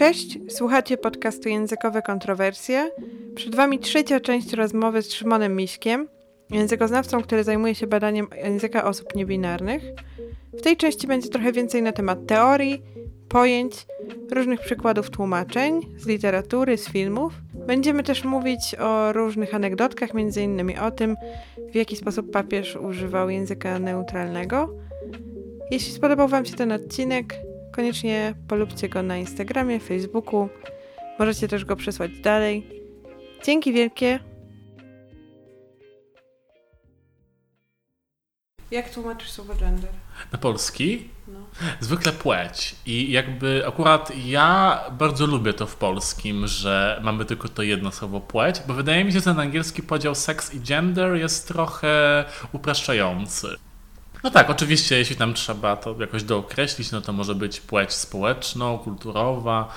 Cześć, słuchacie podcastu Językowe Kontrowersje. Przed Wami trzecia część rozmowy z Szymonem Miśkiem, językoznawcą, który zajmuje się badaniem języka osób niebinarnych. W tej części będzie trochę więcej na temat teorii, pojęć, różnych przykładów tłumaczeń z literatury, z filmów. Będziemy też mówić o różnych anegdotkach, innymi o tym, w jaki sposób papież używał języka neutralnego. Jeśli spodobał Wam się ten odcinek, koniecznie polubcie go na Instagramie, Facebooku. Możecie też go przesłać dalej. Dzięki wielkie. Jak tłumaczysz słowo gender? Na polski? No. Zwykle płeć. I jakby akurat ja bardzo lubię to w polskim, że mamy tylko to jedno słowo płeć, bo wydaje mi się, że ten angielski podział sex i gender jest trochę upraszczający. No tak, oczywiście, jeśli tam trzeba to jakoś dookreślić, no to może być płeć społeczną, kulturowa.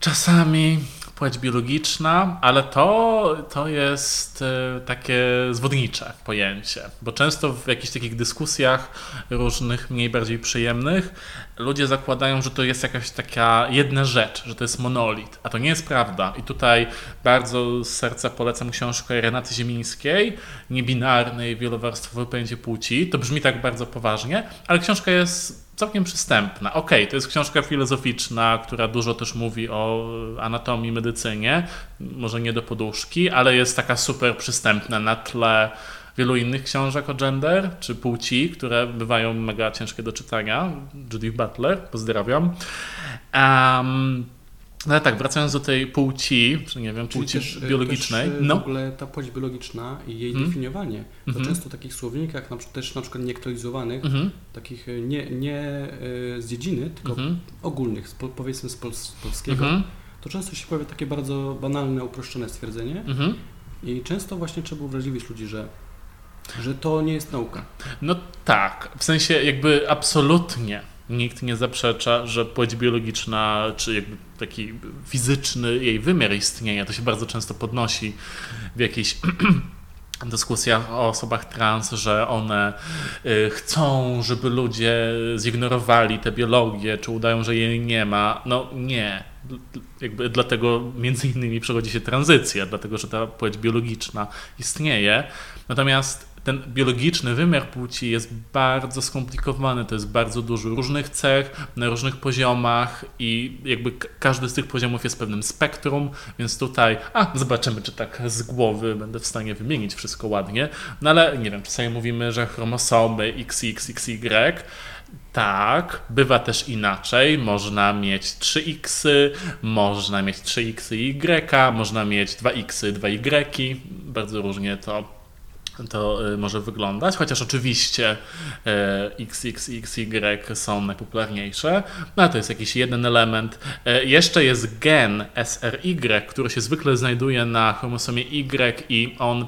Czasami płeć biologiczna, ale to, to jest e, takie zwodnicze pojęcie, bo często w jakichś takich dyskusjach różnych, mniej bardziej przyjemnych, ludzie zakładają, że to jest jakaś taka jedna rzecz, że to jest monolit, a to nie jest prawda. I tutaj bardzo z serca polecam książkę Renaty Ziemińskiej, niebinarnej, wielowarstwowe pojęcie płci. To brzmi tak bardzo poważnie, ale książka jest całkiem przystępna. Okej, okay, to jest książka filozoficzna, która dużo też mówi o anatomii, medycynie, może nie do poduszki, ale jest taka super przystępna na tle wielu innych książek o gender czy płci, które bywają mega ciężkie do czytania. Judith Butler, pozdrawiam. Um, no ale tak, wracając do tej płci, czy nie wiem, płci też, e, biologicznej. Też no. W ogóle ta płeć biologiczna i jej hmm. definiowanie. To hmm. często w takich słownikach, na też na przykład nieaktualizowanych, hmm. takich e, nie, nie e, z dziedziny, tylko mhm. ogólnych, powiedzmy z, pol, z polskiego, mhm. to często się pojawia takie bardzo banalne, uproszczone stwierdzenie. Mhm. I często właśnie trzeba uwrażliwić ludzi, że że to nie jest nauka. No tak, w sensie jakby absolutnie nikt nie zaprzecza, że płeć biologiczna, czy jakby taki fizyczny jej wymiar istnienia, to się bardzo często podnosi w jakiejś dyskusjach o osobach trans, że one y, chcą, żeby ludzie zignorowali tę biologię, czy udają, że jej nie ma. No nie. Jakby dlatego między innymi przechodzi się tranzycja, dlatego że ta płeć biologiczna istnieje. Natomiast ten biologiczny wymiar płci jest bardzo skomplikowany, to jest bardzo dużo różnych cech na różnych poziomach i jakby każdy z tych poziomów jest pewnym spektrum, więc tutaj, a zobaczymy, czy tak z głowy będę w stanie wymienić wszystko ładnie, no ale nie wiem, czasami mówimy, że chromosomy XXXY tak, bywa też inaczej. Można mieć 3x, można mieć 3x i y, można mieć 2x, 2y. Bardzo różnie to to y, może wyglądać, chociaż oczywiście X, X, X, Y są najpopularniejsze, no ale to jest jakiś jeden element. E, jeszcze jest gen SRY, który się zwykle znajduje na chromosomie Y i on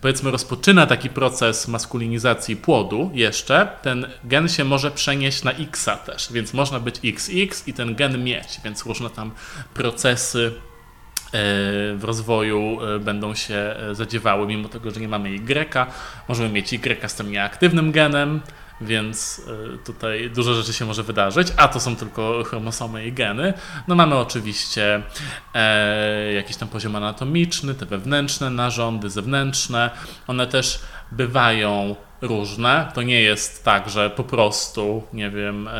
powiedzmy rozpoczyna taki proces maskulinizacji płodu jeszcze, ten gen się może przenieść na X też, więc można być XX i ten gen mieć, więc różne tam procesy w rozwoju e, będą się e, zadziewały, mimo tego, że nie mamy Y. Możemy mieć Y z tym nieaktywnym genem, więc e, tutaj dużo rzeczy się może wydarzyć, a to są tylko chromosomy i geny. No mamy oczywiście e, jakiś tam poziom anatomiczny, te wewnętrzne narządy, zewnętrzne. One też bywają różne. To nie jest tak, że po prostu, nie wiem, e,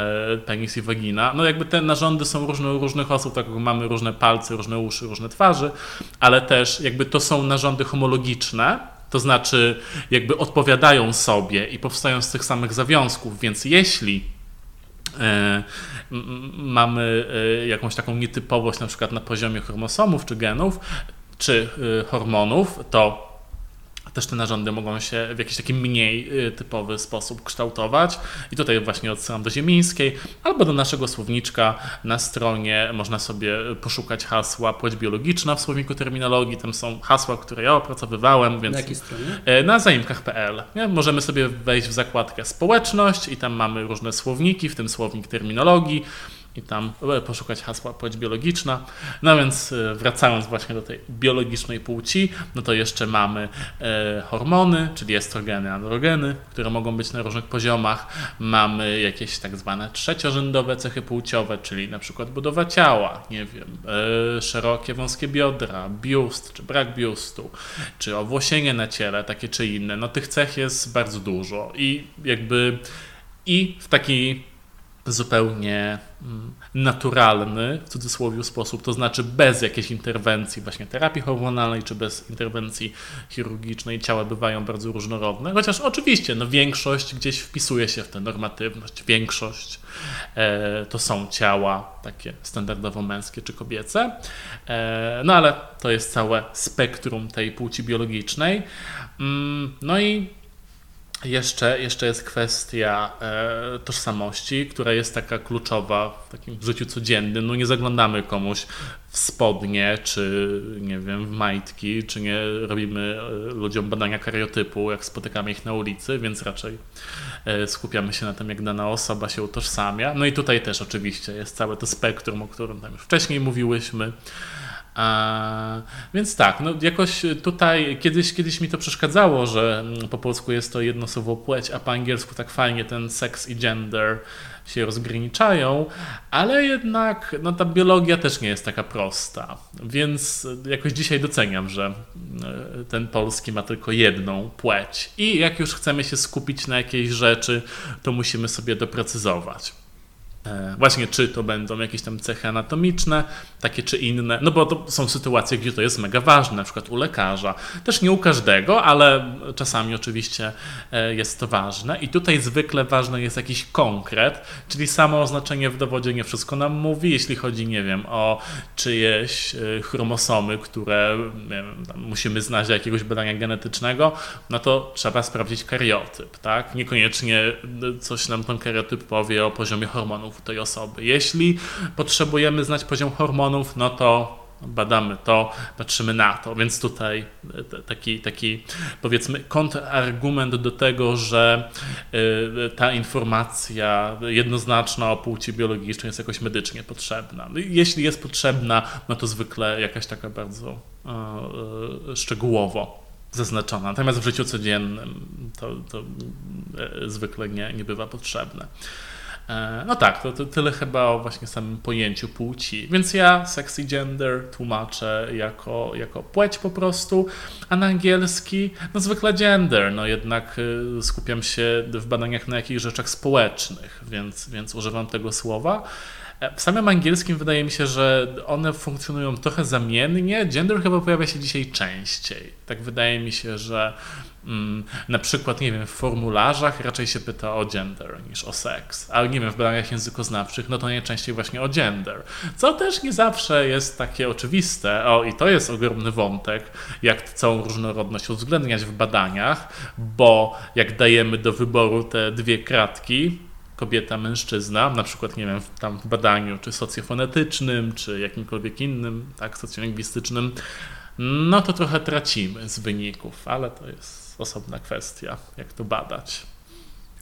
penis i wagina. No jakby te narządy są różne u różnych osób, tak jak mamy różne palce, różne uszy, różne twarzy, ale też jakby to są narządy homologiczne, to znaczy jakby odpowiadają sobie i powstają z tych samych zawiązków, więc jeśli e, mamy e, jakąś taką nietypowość na przykład na poziomie chromosomów czy genów, czy hormonów, to też te narządy mogą się w jakiś taki mniej y, typowy sposób kształtować. I tutaj właśnie odsyłam do Ziemińskiej albo do naszego słowniczka na stronie można sobie poszukać hasła płeć biologiczna w słowniku terminologii. Tam są hasła, które ja opracowywałem, więc na jakiej stronie? Y, na zaimkach.pl. Możemy sobie wejść w zakładkę społeczność i tam mamy różne słowniki, w tym słownik terminologii i tam e, poszukać hasła płeć biologiczna. No więc e, wracając właśnie do tej biologicznej płci, no to jeszcze mamy e, hormony, czyli estrogeny, androgeny, które mogą być na różnych poziomach. Mamy jakieś tak zwane trzeciorzędowe cechy płciowe, czyli na przykład budowa ciała, nie wiem, szerokie, wąskie biodra, biust czy brak biustu, czy owłosienie na ciele, takie czy inne. No tych cech jest bardzo dużo i jakby i w taki zupełnie mm, naturalny, w cudzysłowie sposób, to znaczy bez jakiejś interwencji właśnie terapii hormonalnej, czy bez interwencji chirurgicznej ciała bywają bardzo różnorodne, chociaż oczywiście no, większość gdzieś wpisuje się w tę normatywność, większość e, to są ciała takie standardowo męskie czy kobiece, e, no ale to jest całe spektrum tej płci biologicznej. Mm, no i jeszcze, jeszcze jest kwestia e, tożsamości, która jest taka kluczowa w takim życiu codziennym. No nie zaglądamy komuś w spodnie, czy nie wiem, w majtki, czy nie robimy e, ludziom badania kariotypu, jak spotykamy ich na ulicy, więc raczej e, skupiamy się na tym, jak dana osoba się utożsamia. No i tutaj też oczywiście jest całe to spektrum, o którym tam już wcześniej mówiłyśmy. A, więc tak, no jakoś tutaj kiedyś, kiedyś mi to przeszkadzało, że po polsku jest to jedno słowo płeć, a po angielsku tak fajnie ten seks i gender się rozgraniczają, ale jednak no, ta biologia też nie jest taka prosta. Więc jakoś dzisiaj doceniam, że e, ten polski ma tylko jedną płeć. I jak już chcemy się skupić na jakiejś rzeczy, to musimy sobie doprecyzować. E, właśnie, czy to będą jakieś tam cechy anatomiczne, takie czy inne, no bo to są sytuacje, gdzie to jest mega ważne, na przykład u lekarza. Też nie u każdego, ale czasami oczywiście e, jest to ważne. I tutaj zwykle ważny jest jakiś konkret, czyli samo oznaczenie w dowodzie nie wszystko nam mówi, jeśli chodzi, nie wiem, o czyjeś e, chromosomy, które wiem, musimy znać do jakiegoś badania genetycznego, no to trzeba sprawdzić kariotyp, tak? Niekoniecznie coś nam ten kariotyp powie o poziomie hormonów tej osoby. Jeśli potrzebujemy znać poziom hormonów, no to badamy to, patrzymy na to. Więc tutaj e, taki, taki powiedzmy kontrargument do tego, że e, ta informacja jednoznaczna o płci biologicznej jest jakoś medycznie potrzebna. No jeśli jest potrzebna, no to zwykle jakaś taka bardzo e, szczegółowo zaznaczona. Natomiast w życiu codziennym to, to zwykle nie, nie bywa potrzebne. E, no tak, to, to, tyle chyba o właśnie samym pojęciu płci. Więc ja sexy gender tłumaczę jako, jako płeć po prostu, a na angielski no zwykle gender, no jednak y, skupiam się w badaniach na jakichś rzeczach społecznych, więc, więc używam tego słowa. W samym angielskim wydaje mi się, że one funkcjonują trochę zamiennie. Gender chyba pojawia się dzisiaj częściej. Tak wydaje mi się, że mm, na przykład, nie wiem, w formularzach raczej się pyta o gender niż o seks, ale nie wiem, w badaniach językoznawczych, no to najczęściej właśnie o gender, co też nie zawsze jest takie oczywiste. O, i to jest ogromny wątek, jak całą różnorodność uwzględniać w badaniach, bo jak dajemy do wyboru te dwie kratki, kobieta, mężczyzna, na przykład, nie wiem, w, tam w badaniu, czy socjofonetycznym, czy jakimkolwiek innym, tak, socjolingwistycznym, no to trochę tracimy z wyników, ale to jest osobna kwestia, jak to badać.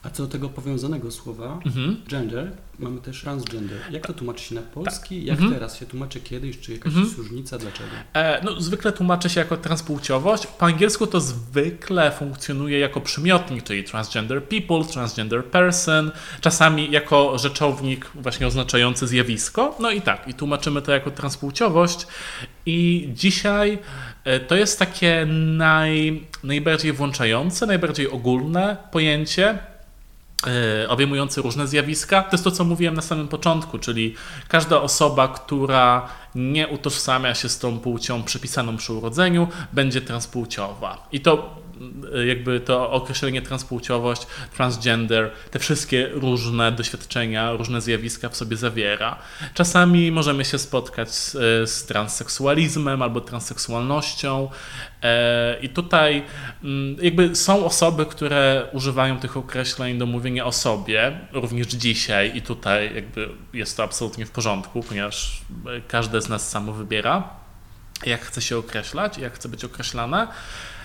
A co do tego powiązanego słowa, mhm. gender, mamy też transgender. Jak to tłumaczy się na polski? Tak. Jak mhm. teraz się tłumaczy kiedyś? Czy jakaś mhm. różnica? Dlaczego? E, no, zwykle tłumaczy się jako transpłciowość. Po angielsku to zwykle funkcjonuje jako przymiotnik, czyli transgender people, transgender person, czasami jako rzeczownik właśnie oznaczający zjawisko. No i tak, i tłumaczymy to jako transpłciowość. I dzisiaj e, to jest takie naj, najbardziej włączające, najbardziej ogólne pojęcie obejmujący różne zjawiska. To jest to, co mówiłem na samym początku, czyli każda osoba, która nie utożsamia się z tą płcią przypisaną przy urodzeniu, będzie transpłciowa. I to e, jakby to określenie transpłciowość, transgender, te wszystkie różne doświadczenia, różne zjawiska w sobie zawiera. Czasami możemy się spotkać z, e, z transseksualizmem albo transseksualnością, E, I tutaj mm, jakby są osoby, które używają tych określeń do mówienia o sobie, również dzisiaj i tutaj jakby jest to absolutnie w porządku, ponieważ każde z nas samo wybiera, jak chce się określać, jak chce być określane.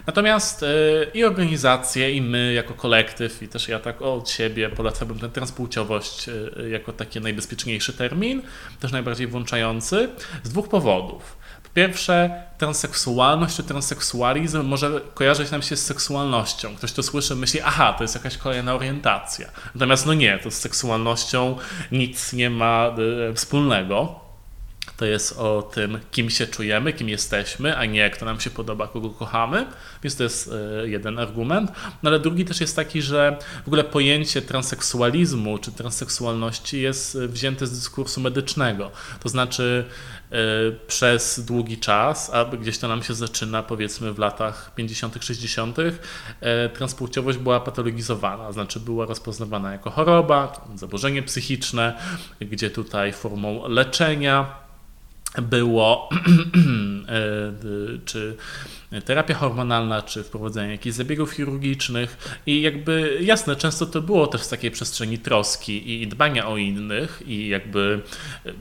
Natomiast yy, i organizacje, i my jako kolektyw, i też ja tak od siebie polecałbym tę transpłciowość yy, jako taki najbezpieczniejszy termin, też najbardziej włączający, z dwóch powodów. Po pierwsze, transseksualność czy transseksualizm może kojarzyć nam się z seksualnością. Ktoś to słyszy, myśli, aha, to jest jakaś kolejna orientacja. Natomiast no nie, to z seksualnością nic nie ma y, wspólnego to jest o tym, kim się czujemy, kim jesteśmy, a nie kto nam się podoba, kogo kochamy. Więc to jest e, jeden argument. No ale drugi też jest taki, że w ogóle pojęcie transseksualizmu czy transseksualności jest wzięte z dyskursu medycznego. To znaczy e, przez długi czas, a gdzieś to nam się zaczyna powiedzmy w latach 50., 60., e, transpłciowość była patologizowana, znaczy była rozpoznawana jako choroba, zaburzenie psychiczne, gdzie tutaj formą leczenia było e, czy terapia hormonalna, czy wprowadzenie jakichś zabiegów chirurgicznych. I jakby jasne, często to było też w takiej przestrzeni troski i dbania o innych i jakby e,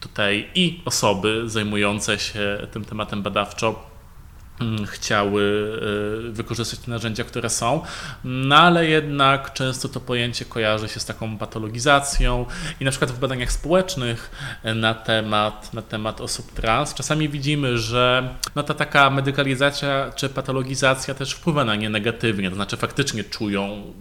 tutaj i osoby zajmujące się tym tematem badawczo chciały y, wykorzystać te narzędzia, które są, no ale jednak często to pojęcie kojarzy się z taką patologizacją i na przykład w badaniach społecznych na temat, na temat osób trans czasami widzimy, że no ta taka medykalizacja czy patologizacja też wpływa na nie negatywnie, to znaczy faktycznie czują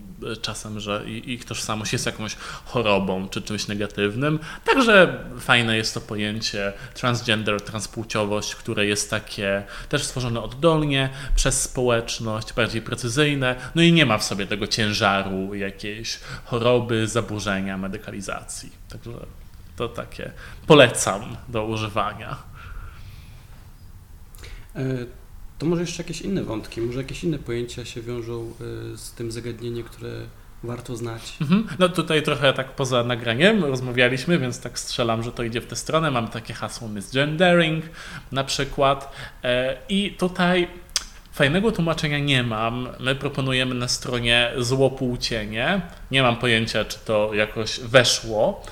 czasem, że ich tożsamość jest jakąś chorobą czy czymś negatywnym. Także fajne jest to pojęcie transgender, transpłciowość, które jest takie też stworzone oddolnie przez społeczność, bardziej precyzyjne, no i nie ma w sobie tego ciężaru jakiejś choroby, zaburzenia, medykalizacji. Także to takie polecam do używania. E, to może jeszcze jakieś inne wątki, może jakieś inne pojęcia się wiążą y, z tym zagadnieniem, które warto znać. Mhm. No tutaj trochę tak poza nagraniem rozmawialiśmy, więc tak strzelam, że to idzie w tę stronę. Mamy takie hasło misgendering na przykład e, i tutaj Fajnego tłumaczenia nie mam. My proponujemy na stronie złopłócienie. Nie mam pojęcia, czy to jakoś weszło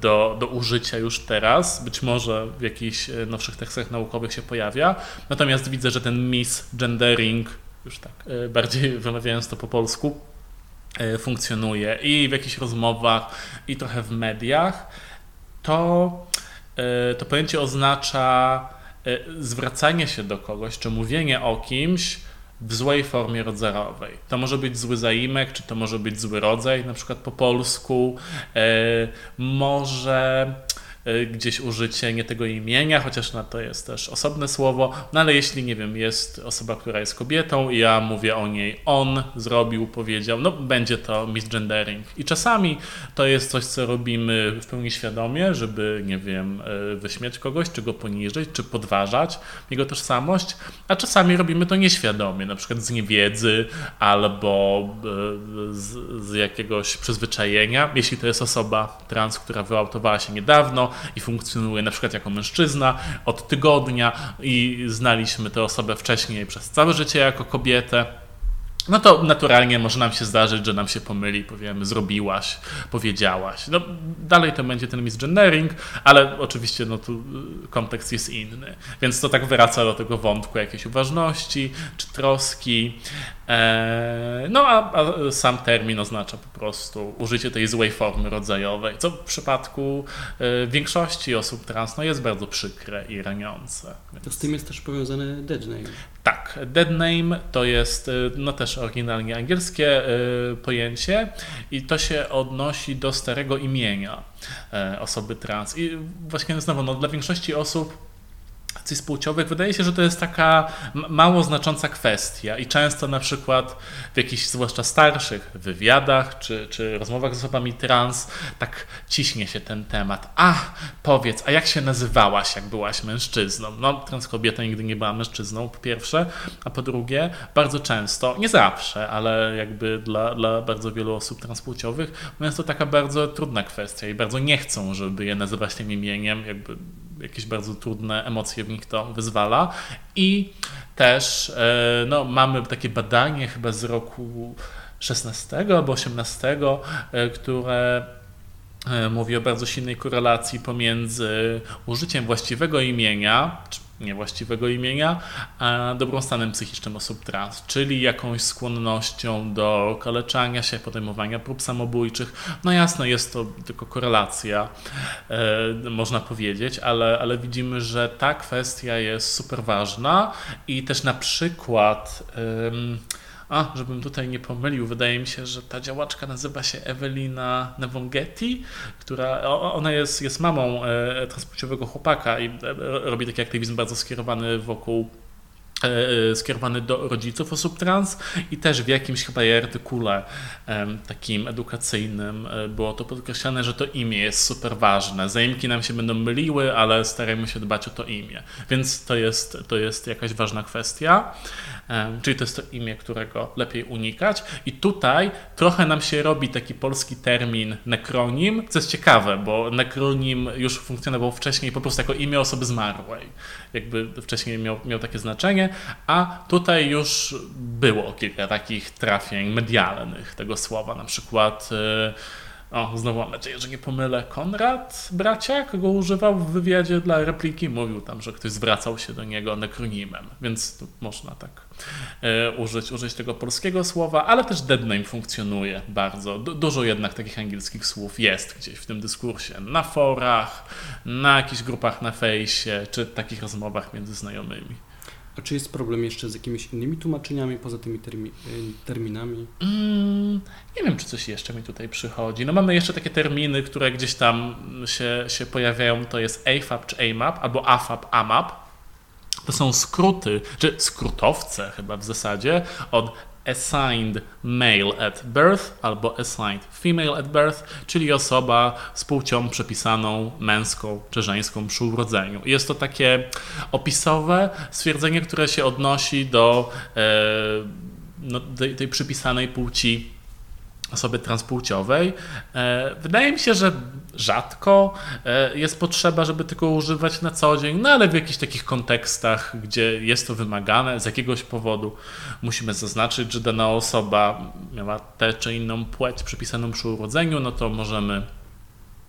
do, do użycia już teraz. Być może w jakichś e, nowszych tekstach naukowych się pojawia. Natomiast widzę, że ten misgendering, już tak e, bardziej wymawiając to po polsku, e, funkcjonuje i w jakichś rozmowach, i trochę w mediach. To, to pojęcie oznacza zwracanie się do kogoś, czy mówienie o kimś w złej formie rodzajowej. To może być zły zaimek, czy to może być zły rodzaj, na przykład po polsku. E, może E, gdzieś użycie nie tego imienia, chociaż na to jest też osobne słowo, no ale jeśli, nie wiem, jest osoba, która jest kobietą i ja mówię o niej on zrobił, powiedział, no będzie to misgendering. I czasami to jest coś, co robimy w pełni świadomie, żeby, nie wiem, e, wyśmiać kogoś, czy go poniżyć, czy podważać jego tożsamość, a czasami robimy to nieświadomie, na przykład z niewiedzy albo e, z, z jakiegoś przyzwyczajenia. Jeśli to jest osoba trans, która wyautowała się niedawno, i funkcjonuje na przykład jako mężczyzna od tygodnia i znaliśmy tę osobę wcześniej przez całe życie jako kobietę no to naturalnie może nam się zdarzyć, że nam się pomyli, powiemy, zrobiłaś, powiedziałaś. No, dalej to będzie ten misgendering, ale oczywiście no, tu y, kontekst jest inny. Więc to tak wraca do tego wątku jakiejś uważności czy troski. Eee, no a, a, sam termin oznacza po prostu użycie tej złej formy rodzajowej, co w przypadku e, większości osób trans no, jest bardzo przykre i raniące. Więc... To z tym jest też powiązany dead name. Tak, dead name to jest y, no też oryginalnie angielskie y, pojęcie i to się odnosi do starego imienia y, osoby trans. I właśnie znowu, no, dla większości osób cis-płciowych, wydaje się, że to jest taka mało znacząca kwestia i często na przykład w jakichś, zwłaszcza starszych wywiadach czy, czy rozmowach z osobami trans, tak ciśnie się ten temat. A, powiedz, a jak się nazywałaś, jak byłaś mężczyzną? No, trans kobieta nigdy nie była mężczyzną, po pierwsze, a po drugie, bardzo często, nie zawsze, ale jakby dla, dla bardzo wielu osób transpłciowych, no jest to taka bardzo trudna kwestia i bardzo nie chcą, żeby je nazywać tym imieniem, jakby jakieś bardzo trudne emocje w nich to wyzwala. I też e, no, mamy takie badanie chyba z roku 16 albo 18, e, które mówi o bardzo silnej korelacji pomiędzy użyciem właściwego imienia, niewłaściwego imienia, a dobrą stanem psychicznym osób trans, czyli jakąś skłonnością do kaleczania się, podejmowania prób samobójczych. No jasne, jest to tylko korelacja, e, można powiedzieć, ale, ale widzimy, że ta kwestia jest super ważna i też na przykład. A, żebym tutaj nie pomylił, wydaje mi się, że ta działaczka nazywa się Ewelina Nevongetti, która, ona jest, jest mamą e, transpłciowego chłopaka i e, robi taki aktywizm bardzo skierowany wokół skierowany do rodziców osób trans i też w jakimś chyba artykule takim edukacyjnym e, było to podkreślane, że to imię jest super ważne. Zaimki nam się będą myliły, ale starajmy się dbać o to imię. Więc to jest, to jest jakaś ważna kwestia. Czyli to jest to imię, którego lepiej unikać. I tutaj trochę nam się robi taki polski termin nekronim, co jest ciekawe, bo nekronim już funkcjonował wcześniej po prostu jako imię osoby zmarłej. Jakby wcześniej miał, miał takie znaczenie a tutaj już było kilka takich trafień medialnych tego słowa, na przykład y, o, znowu mam nadzieję, że nie pomylę. Konrad Braciak go używał w wywiadzie dla repliki. Mówił tam, że ktoś zwracał się do niego nekronimem, więc można tak e, użyć, użyć tego polskiego słowa, ale też dead name funkcjonuje bardzo. Du dużo jednak takich angielskich słów jest gdzieś w tym dyskursie. Na forach, na jakichś grupach na fejsie, czy takich rozmowach między znajomymi. A czy jest problem jeszcze z jakimiś innymi tłumaczeniami poza tymi termi y, terminami? Mm, nie wiem, czy coś jeszcze mi tutaj przychodzi. No mamy jeszcze takie terminy, które gdzieś tam się, się pojawiają. To jest AFAP czy AMAP albo AFAP, AMAP. To są skróty, czy skrótowce chyba w zasadzie od assigned male at birth albo assigned female at birth, czyli osoba z płcią przepisaną męską czy żeńską przy urodzeniu. Jest to takie opisowe stwierdzenie, które się odnosi do e, no, tej, tej przypisanej płci osoby transpłciowej. E, wydaje mi się, że rzadko e, jest potrzeba, żeby tego używać na co dzień, no ale w jakichś takich kontekstach, gdzie jest to wymagane z jakiegoś powodu, musimy zaznaczyć, że dana osoba miała tę czy inną płeć przypisaną przy urodzeniu, no to możemy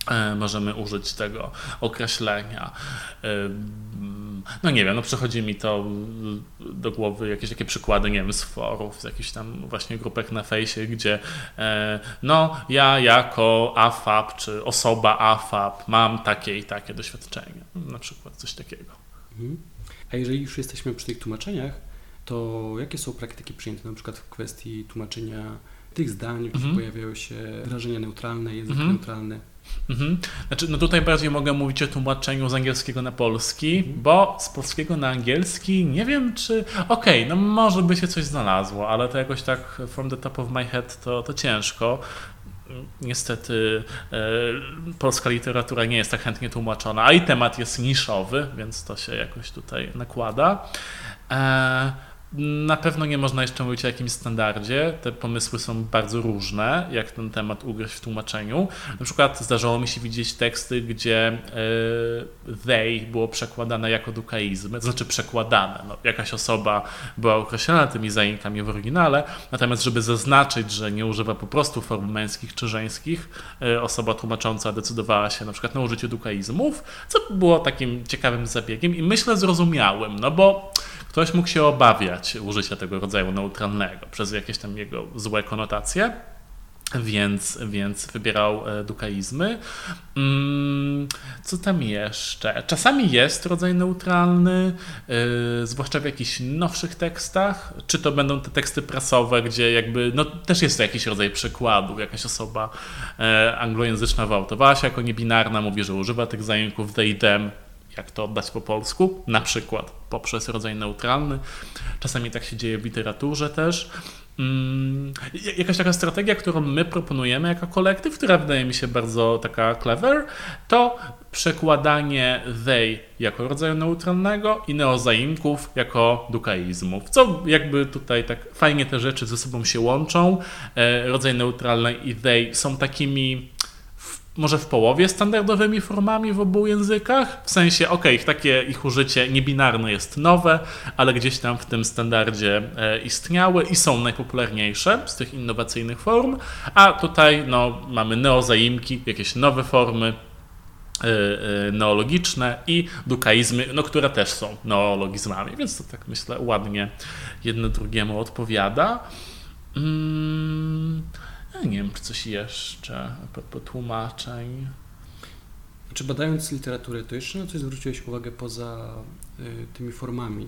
E, możemy użyć tego określenia. No nie wiem, no przychodzi mi to do głowy jakieś takie przykłady, nie wiem, z forów, z jakichś tam właśnie grupek na fejsie, gdzie e, no ja jako AFAP, czy osoba AFAP mam takie i takie doświadczenie. Na przykład coś takiego. Mhm. A jeżeli już jesteśmy przy tych tłumaczeniach, to jakie są praktyki przyjęte na przykład w kwestii tłumaczenia tych zdań, gdzie mhm. pojawiają się wyrażenia neutralne, język mhm. neutralny? Mhm. Znaczy, no tutaj bardziej mogę mówić o tłumaczeniu z angielskiego na polski, mhm. bo z polskiego na angielski nie wiem, czy. Okej, okay, no może by się coś znalazło, ale to jakoś tak from the top of my head to, to ciężko. Niestety e, polska literatura nie jest tak chętnie tłumaczona, a i temat jest niszowy, więc to się jakoś tutaj nakłada. E, na pewno nie można jeszcze mówić o jakimś standardzie. Te pomysły są bardzo różne, jak ten temat ugryźć w tłumaczeniu. Na przykład zdarzało mi się widzieć teksty, gdzie y, they było przekładane jako dukaizm, to znaczy przekładane. No, jakaś osoba była określona tymi zajękami w oryginale, natomiast żeby zaznaczyć, że nie używa po prostu form męskich czy żeńskich, y, osoba tłumacząca decydowała się na przykład na użyciu dukaizmów, co było takim ciekawym zabiegiem i myślę zrozumiałym, no bo ktoś mógł się obawiać użycia tego rodzaju neutralnego przez jakieś tam jego złe konotacje. Więc, więc wybierał e, dukaizmy. Mm, co tam jeszcze? Czasami jest rodzaj neutralny, yy, zwłaszcza w jakichś nowszych tekstach. Czy to będą te teksty prasowe, gdzie jakby, no też jest to jakiś rodzaj przekładu. Jakaś osoba yy, anglojęzyczna wyautowała się jako niebinarna, mówi, że używa tych zajęków they, them, jak to oddać po polsku, na przykład poprzez rodzaj neutralny. Czasami tak się dzieje w literaturze też. Hmm, jakaś taka strategia, którą my proponujemy jako kolektyw, która wydaje mi się bardzo taka clever, to przekładanie they jako rodzaju neutralnego i neozaimków jako dukaizmów. Co jakby tutaj tak fajnie te rzeczy ze sobą się łączą. E, rodzaj neutralny i they są takimi może w połowie standardowymi formami w obu językach. W sensie, ok, ich takie ich użycie niebinarne jest nowe, ale gdzieś tam w tym standardzie e, istniały i są najpopularniejsze z tych innowacyjnych form. A tutaj no, mamy neozaimki, jakieś nowe formy, neologiczne i dukaizmy, no, które też są neologizmami, więc to tak myślę ładnie jedno drugiemu odpowiada. Mm, nie wiem, czy coś jeszcze a propos tłumaczeń. Czy badając literaturę, to jeszcze na coś zwróciłeś uwagę poza y, tymi formami?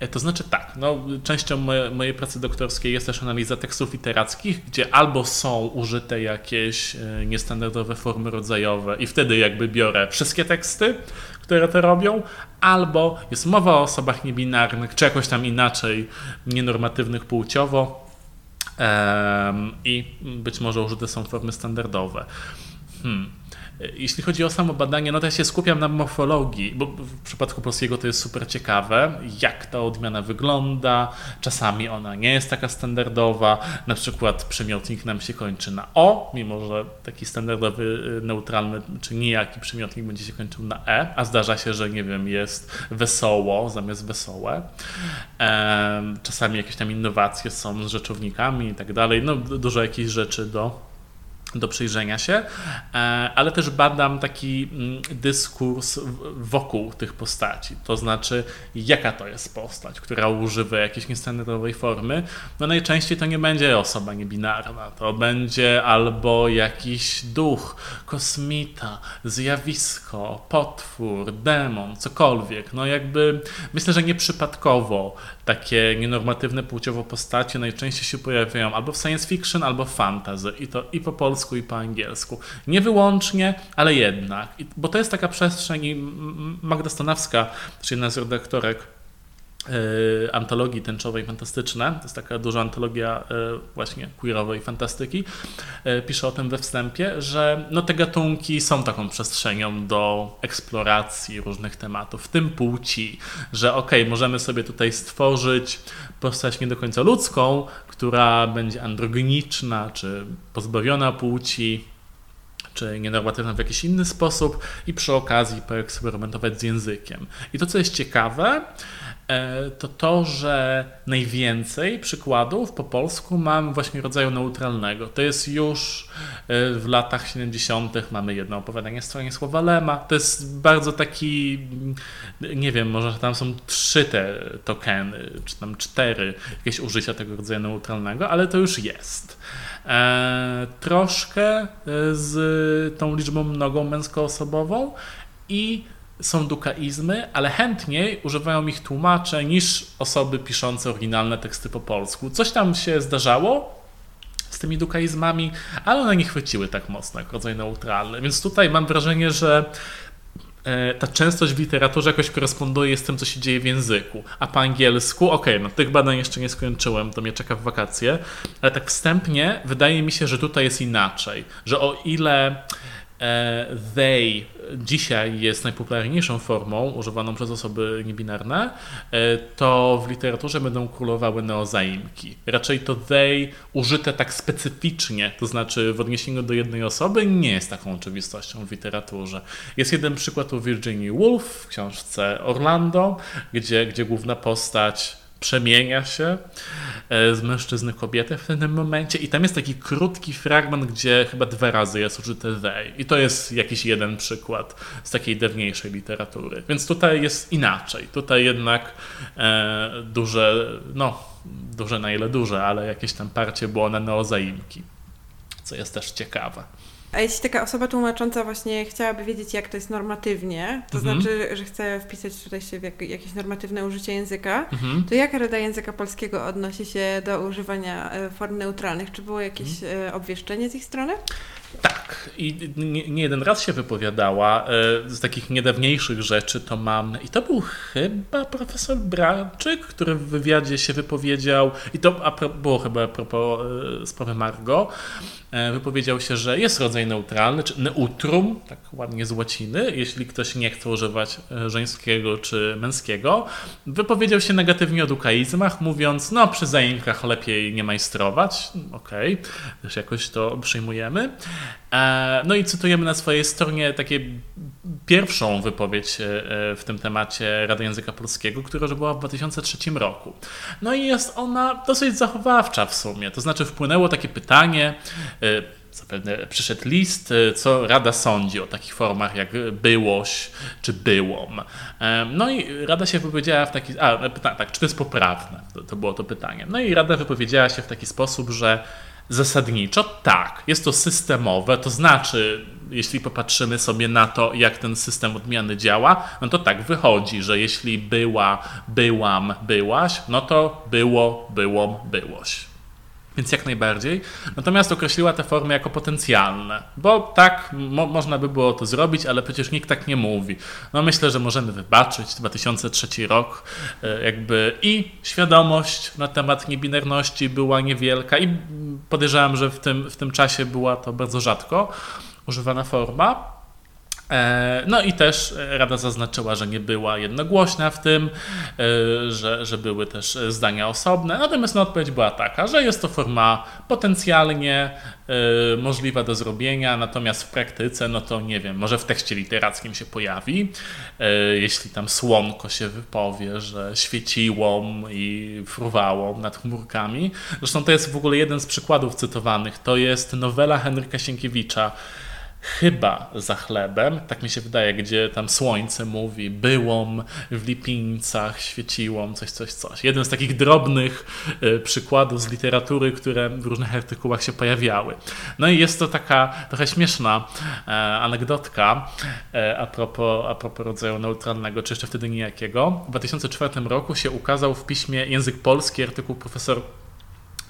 E, to znaczy tak, no, częścią moje, mojej pracy doktorskiej jest też analiza tekstów literackich, gdzie albo są użyte jakieś e, niestandardowe formy rodzajowe i wtedy jakby biorę wszystkie teksty, które to robią, albo jest mowa o osobach niebinarnych, czy jakoś tam inaczej nienormatywnych płciowo i być może użyte są formy standardowe. Hmm. Jeśli chodzi o samo badanie, no to ja się skupiam na morfologii, bo w przypadku polskiego to jest super ciekawe, jak ta odmiana wygląda. Czasami ona nie jest taka standardowa. Na przykład przymiotnik nam się kończy na o, mimo że taki standardowy, y, neutralny czy nijaki przymiotnik będzie się kończył na e, a zdarza się, że nie wiem, jest wesoło zamiast wesołe. Czasami jakieś tam innowacje są z rzeczownikami i tak dalej. No dużo jakichś rzeczy do do przyjrzenia się, e, ale też badam taki mm, dyskurs wokół tych postaci, to znaczy jaka to jest postać, która używa jakiejś niestandardowej formy. No najczęściej to nie będzie osoba niebinarna, to będzie albo jakiś duch, kosmita, zjawisko, potwór, demon, cokolwiek. No jakby myślę, że nieprzypadkowo takie nienormatywne płciowo postacie najczęściej się pojawiają albo w science fiction, albo w fantasy i to i po polsku, i po angielsku. Nie wyłącznie, ale jednak. Bo to jest taka przestrzeń i Magda Stanowska, czyli jedna z redaktorek antologii tęczowej fantastyczne. To jest taka duża antologia e, właśnie queerowej fantastyki. E, pisze o tym we wstępie, że no te gatunki są taką przestrzenią do eksploracji różnych tematów, w tym płci, że okej, okay, możemy sobie tutaj stworzyć postać nie do końca ludzką, która będzie androgeniczna, czy pozbawiona płci, czy nienormatywna w jakiś inny sposób i przy okazji poeksperymentować z językiem. I to, co jest ciekawe, E, to to, że najwięcej przykładów po polsku mam właśnie rodzaju neutralnego. To jest już e, w latach 70. mamy jedno opowiadanie stronie słowa Lema. To jest bardzo taki, nie wiem, może tam są trzy te tokeny, czy tam cztery jakieś użycia tego rodzaju neutralnego, ale to już jest. E, troszkę z tą liczbą mnogą męskoosobową i są dukaizmy, ale chętniej używają ich tłumacze niż osoby piszące oryginalne teksty po polsku. Coś tam się zdarzało z tymi dukaizmami, ale one nie chwyciły tak mocno jak rodzaj neutralny. Więc tutaj mam wrażenie, że e, ta częstość w literaturze jakoś koresponduje z tym, co się dzieje w języku. A po angielsku, okej, okay, no tych badań jeszcze nie skończyłem, to mnie czeka w wakacje, ale tak wstępnie wydaje mi się, że tutaj jest inaczej. Że o ile they dzisiaj jest najpopularniejszą formą używaną przez osoby niebinarne, e, to w literaturze będą królowały neozaimki. Raczej to they użyte tak specyficznie, to znaczy w odniesieniu do jednej osoby, nie jest taką oczywistością w literaturze. Jest jeden przykład u Virginia Woolf w książce Orlando, gdzie, gdzie główna postać przemienia się e, z mężczyzny kobietę w pewnym momencie i tam jest taki krótki fragment, gdzie chyba dwa razy jest użyte they i to jest jakiś jeden przykład z takiej dawniejszej literatury. Więc tutaj jest inaczej. Tutaj jednak e, duże, no duże na ile duże, ale jakieś tam parcie było na neozaimki, co jest też ciekawe. A jeśli taka osoba tłumacząca właśnie chciałaby wiedzieć, jak to jest normatywnie, to mhm. znaczy, że chce wpisać tutaj się w jak, jakieś normatywne użycie języka, mhm. to jak Rada Języka Polskiego odnosi się do używania e, form neutralnych? Czy było jakieś mhm. E, obwieszczenie z ich strony? Tak, i nie, nie, jeden raz się wypowiadała. E, z takich niedawniejszych rzeczy to mam, i to był chyba profesor Braczyk, który w wywiadzie się wypowiedział, i to było chyba a propos sprawy Margo, E, wypowiedział się, że jest rodzaj neutralny, czy neutrum, tak ładnie z łaciny, jeśli ktoś nie chce używać e, żeńskiego czy męskiego. Wypowiedział się negatywnie o dukaizmach, mówiąc, no przy zaimkach lepiej nie majstrować. Okej, okay, też jakoś to przyjmujemy. E, no i cytujemy na swojej stronie takie pierwszą wypowiedź w tym temacie Rady Języka Polskiego, która była w 2003 roku. No i jest ona dosyć zachowawcza w sumie. To znaczy wpłynęło takie pytanie, zapewne przyszedł list, co Rada sądzi o takich formach jak byłoś czy byłom. No i Rada się wypowiedziała w taki, a tak, czy to jest poprawne? To, to było to pytanie. No i Rada wypowiedziała się w taki sposób, że Zasadniczo tak, jest to systemowe, to znaczy, jeśli popatrzymy sobie na to, jak ten system odmiany działa, no to tak wychodzi, że jeśli była, byłam, byłaś, no to było, byłom, byłoś. Więc jak najbardziej. Natomiast określiła te formy jako potencjalne, bo tak mo można by było to zrobić, ale przecież nikt tak nie mówi. No myślę, że możemy wybaczyć 2003 rok, e, jakby i świadomość na temat niebinarności była niewielka i podejrzewam, że w tym, w tym czasie była to bardzo rzadko używana forma. E, no i też Rada zaznaczyła, że nie była jednogłośna w tym, e, że, że były też zdania osobne. Natomiast odpowiedź była taka, że jest to forma potencjalnie e, możliwa do zrobienia, natomiast w praktyce, no to nie wiem, może w tekście literackim się pojawi, jeśli tam słonko się wypowie, że świeciło i fruwało nad chmurkami. Zresztą to jest w ogóle jeden z przykładów cytowanych. To jest nowela Henryka Sienkiewicza chyba za chlebem, tak mi się wydaje, gdzie tam słońce mówi, byłom w lipińcach, świeciłom, coś, coś, coś. Jeden z takich drobnych y, przykładów z literatury, które w różnych artykułach się pojawiały. No i jest to taka trochę śmieszna e, anegdotka e, a, propos, a propos rodzaju neutralnego, czy jeszcze wtedy nijakiego. W 2004 roku się ukazał w piśmie Język Polski artykuł profesor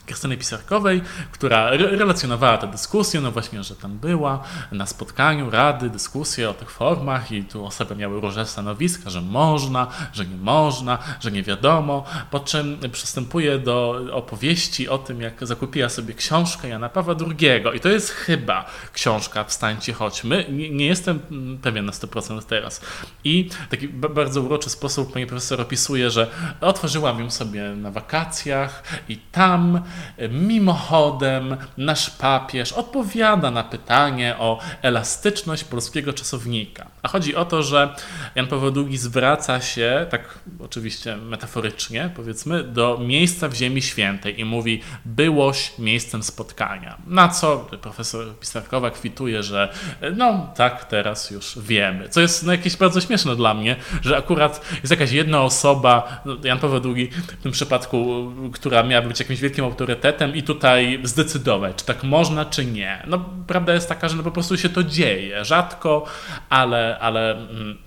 Krystyny Pisarkowej, która re relacjonowała tę dyskusję, no właśnie, że tam była na spotkaniu rady, dyskusje o tych formach i tu osoby miały różne stanowiska, że można, że nie można, że nie wiadomo, po czym przystępuje do opowieści o tym, jak zakupiła sobie książkę Jana Pawła II i to jest chyba książka Wstańcie, chodźmy, nie, nie jestem pewien na 100% teraz. I w taki bardzo uroczy sposób pani profesor opisuje, że otworzyłam ją sobie na wakacjach i tam mimochodem nasz papież odpowiada na pytanie o elastyczność polskiego czasownika. A chodzi o to, że Jan Paweł II zwraca się, tak oczywiście metaforycznie powiedzmy, do miejsca w Ziemi Świętej i mówi byłoś miejscem spotkania. Na co profesor Pisarkowa kwituje, że no tak, teraz już wiemy. Co jest no, jakieś bardzo śmieszne dla mnie, że akurat jest jakaś jedna osoba, no, Jan Paweł II w tym przypadku, która miała być jakimś wielkim autorytetem i tutaj zdecydować, czy tak można, czy nie. No, prawda jest taka, że no po prostu się to dzieje. Rzadko, ale, ale mm,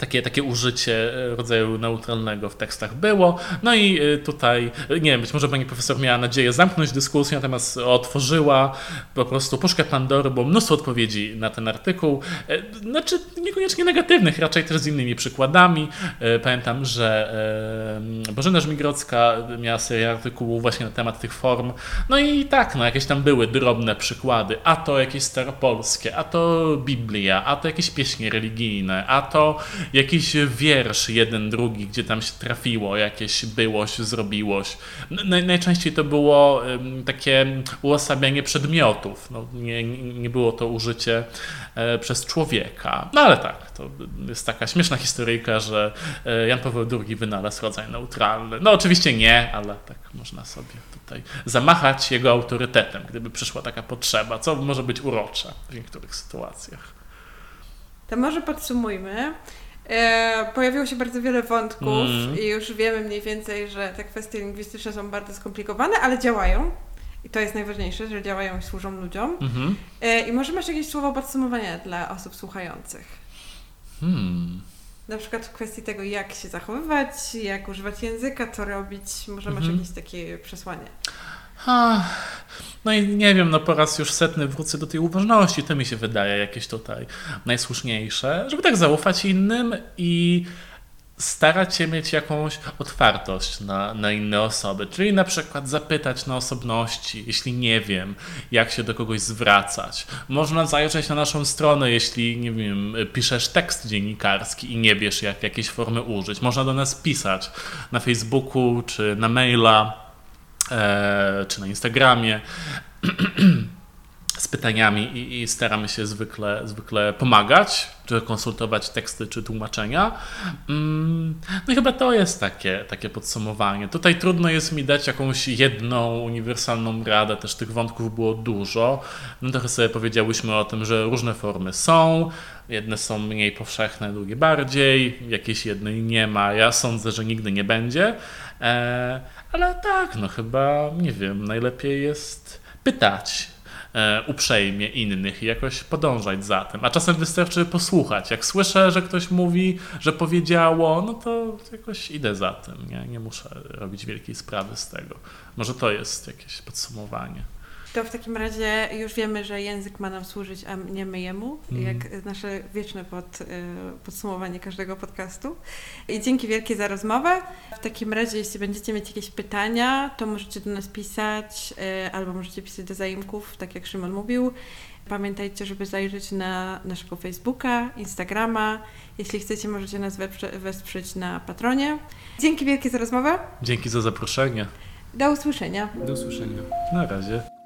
takie, takie użycie e, rodzaju neutralnego w tekstach było. No i e, tutaj, e, nie wiem, być może pani profesor miała nadzieję zamknąć dyskusję, natomiast otworzyła po prostu puszkę Pandory, bo mnóstwo odpowiedzi na ten artykuł. Znaczy, niekoniecznie negatywnych, raczej też z innymi przykładami. Pamiętam, że Bożena Żmigrodzka miała serię artykułów właśnie na temat tych form. No i tak, no jakieś tam były drobne przykłady. A to jakieś staropolskie, a to Biblia, a to jakieś pieśni religijne, a to jakiś wiersz, jeden, drugi, gdzie tam się trafiło, jakieś byłoś, zrobiłoś. Naj, najczęściej to było takie uosabianie przedmiotów. No, nie, nie było to użycie e, przez człowieka. No ale tak, to jest taka śmieszna historyjka, że e, Jan Paweł II wynalazł rodzaj neutralny. No oczywiście nie, ale tak można sobie tutaj zamachać jego autorytetem, gdyby przyszła taka potrzeba, co może być urocze w niektórych sytuacjach. To może podsumujmy. E, pojawiło się bardzo wiele wątków mm. i już wiemy mniej więcej, że te kwestie lingwistyczne są bardzo skomplikowane, ale działają. I to jest najważniejsze, że działają i służą ludziom. Mm -hmm. e, I może masz jakieś słowo podsumowania dla osób słuchających? Hmm. Na przykład w kwestii tego, jak się zachowywać, jak używać języka, co robić. Może masz mm -hmm. jakieś takie przesłanie? No i nie wiem, no po raz już setny wrócę do tej uważności. To mi się wydaje jakieś tutaj najsłuszniejsze, żeby tak zaufać innym i starać się mieć jakąś otwartość na, na inne osoby. Czyli na przykład zapytać na osobności, jeśli nie wiem, jak się do kogoś zwracać. Można zajrzeć na naszą stronę, jeśli, nie wiem, piszesz tekst dziennikarski i nie wiesz, jak jakiejś formy użyć. Można do nas pisać na Facebooku czy na maila czy na Instagramie. z pytaniami i, i, staramy się zwykle, zwykle pomagać, czy konsultować teksty, czy tłumaczenia. Mm, no i chyba to jest takie, takie podsumowanie. Tutaj trudno jest mi dać jakąś jedną uniwersalną radę, też tych wątków było dużo. No trochę sobie powiedziałyśmy o tym, że różne formy są, jedne są mniej powszechne, drugie bardziej, jakiejś jednej nie ma. Ja sądzę, że nigdy nie będzie, e, ale tak, no chyba, nie wiem, najlepiej jest pytać uprzejmie innych i jakoś podążać za tym. A czasem wystarczy posłuchać. Jak słyszę, że ktoś mówi, że powiedziało, no to jakoś idę za tym. Nie, nie muszę robić wielkiej sprawy z tego. Może to jest jakieś podsumowanie. To w takim razie już wiemy, że język ma nam służyć, a nie my jemu, mm. jak nasze wieczne pod, y, podsumowanie każdego podcastu. I dzięki wielkie za rozmowę. W takim razie, jeśli będziecie mieć jakieś pytania, to możecie do nas pisać, y, albo możecie pisać do zaimków, tak jak Szymon mówił. Pamiętajcie, żeby zajrzeć na naszego Facebooka, Instagrama. Jeśli chcecie, możecie nas wesprzeć na Patronie. Dzięki wielkie za rozmowę. Dzięki za zaproszenie. Do usłyszenia. Do usłyszenia. Na razie.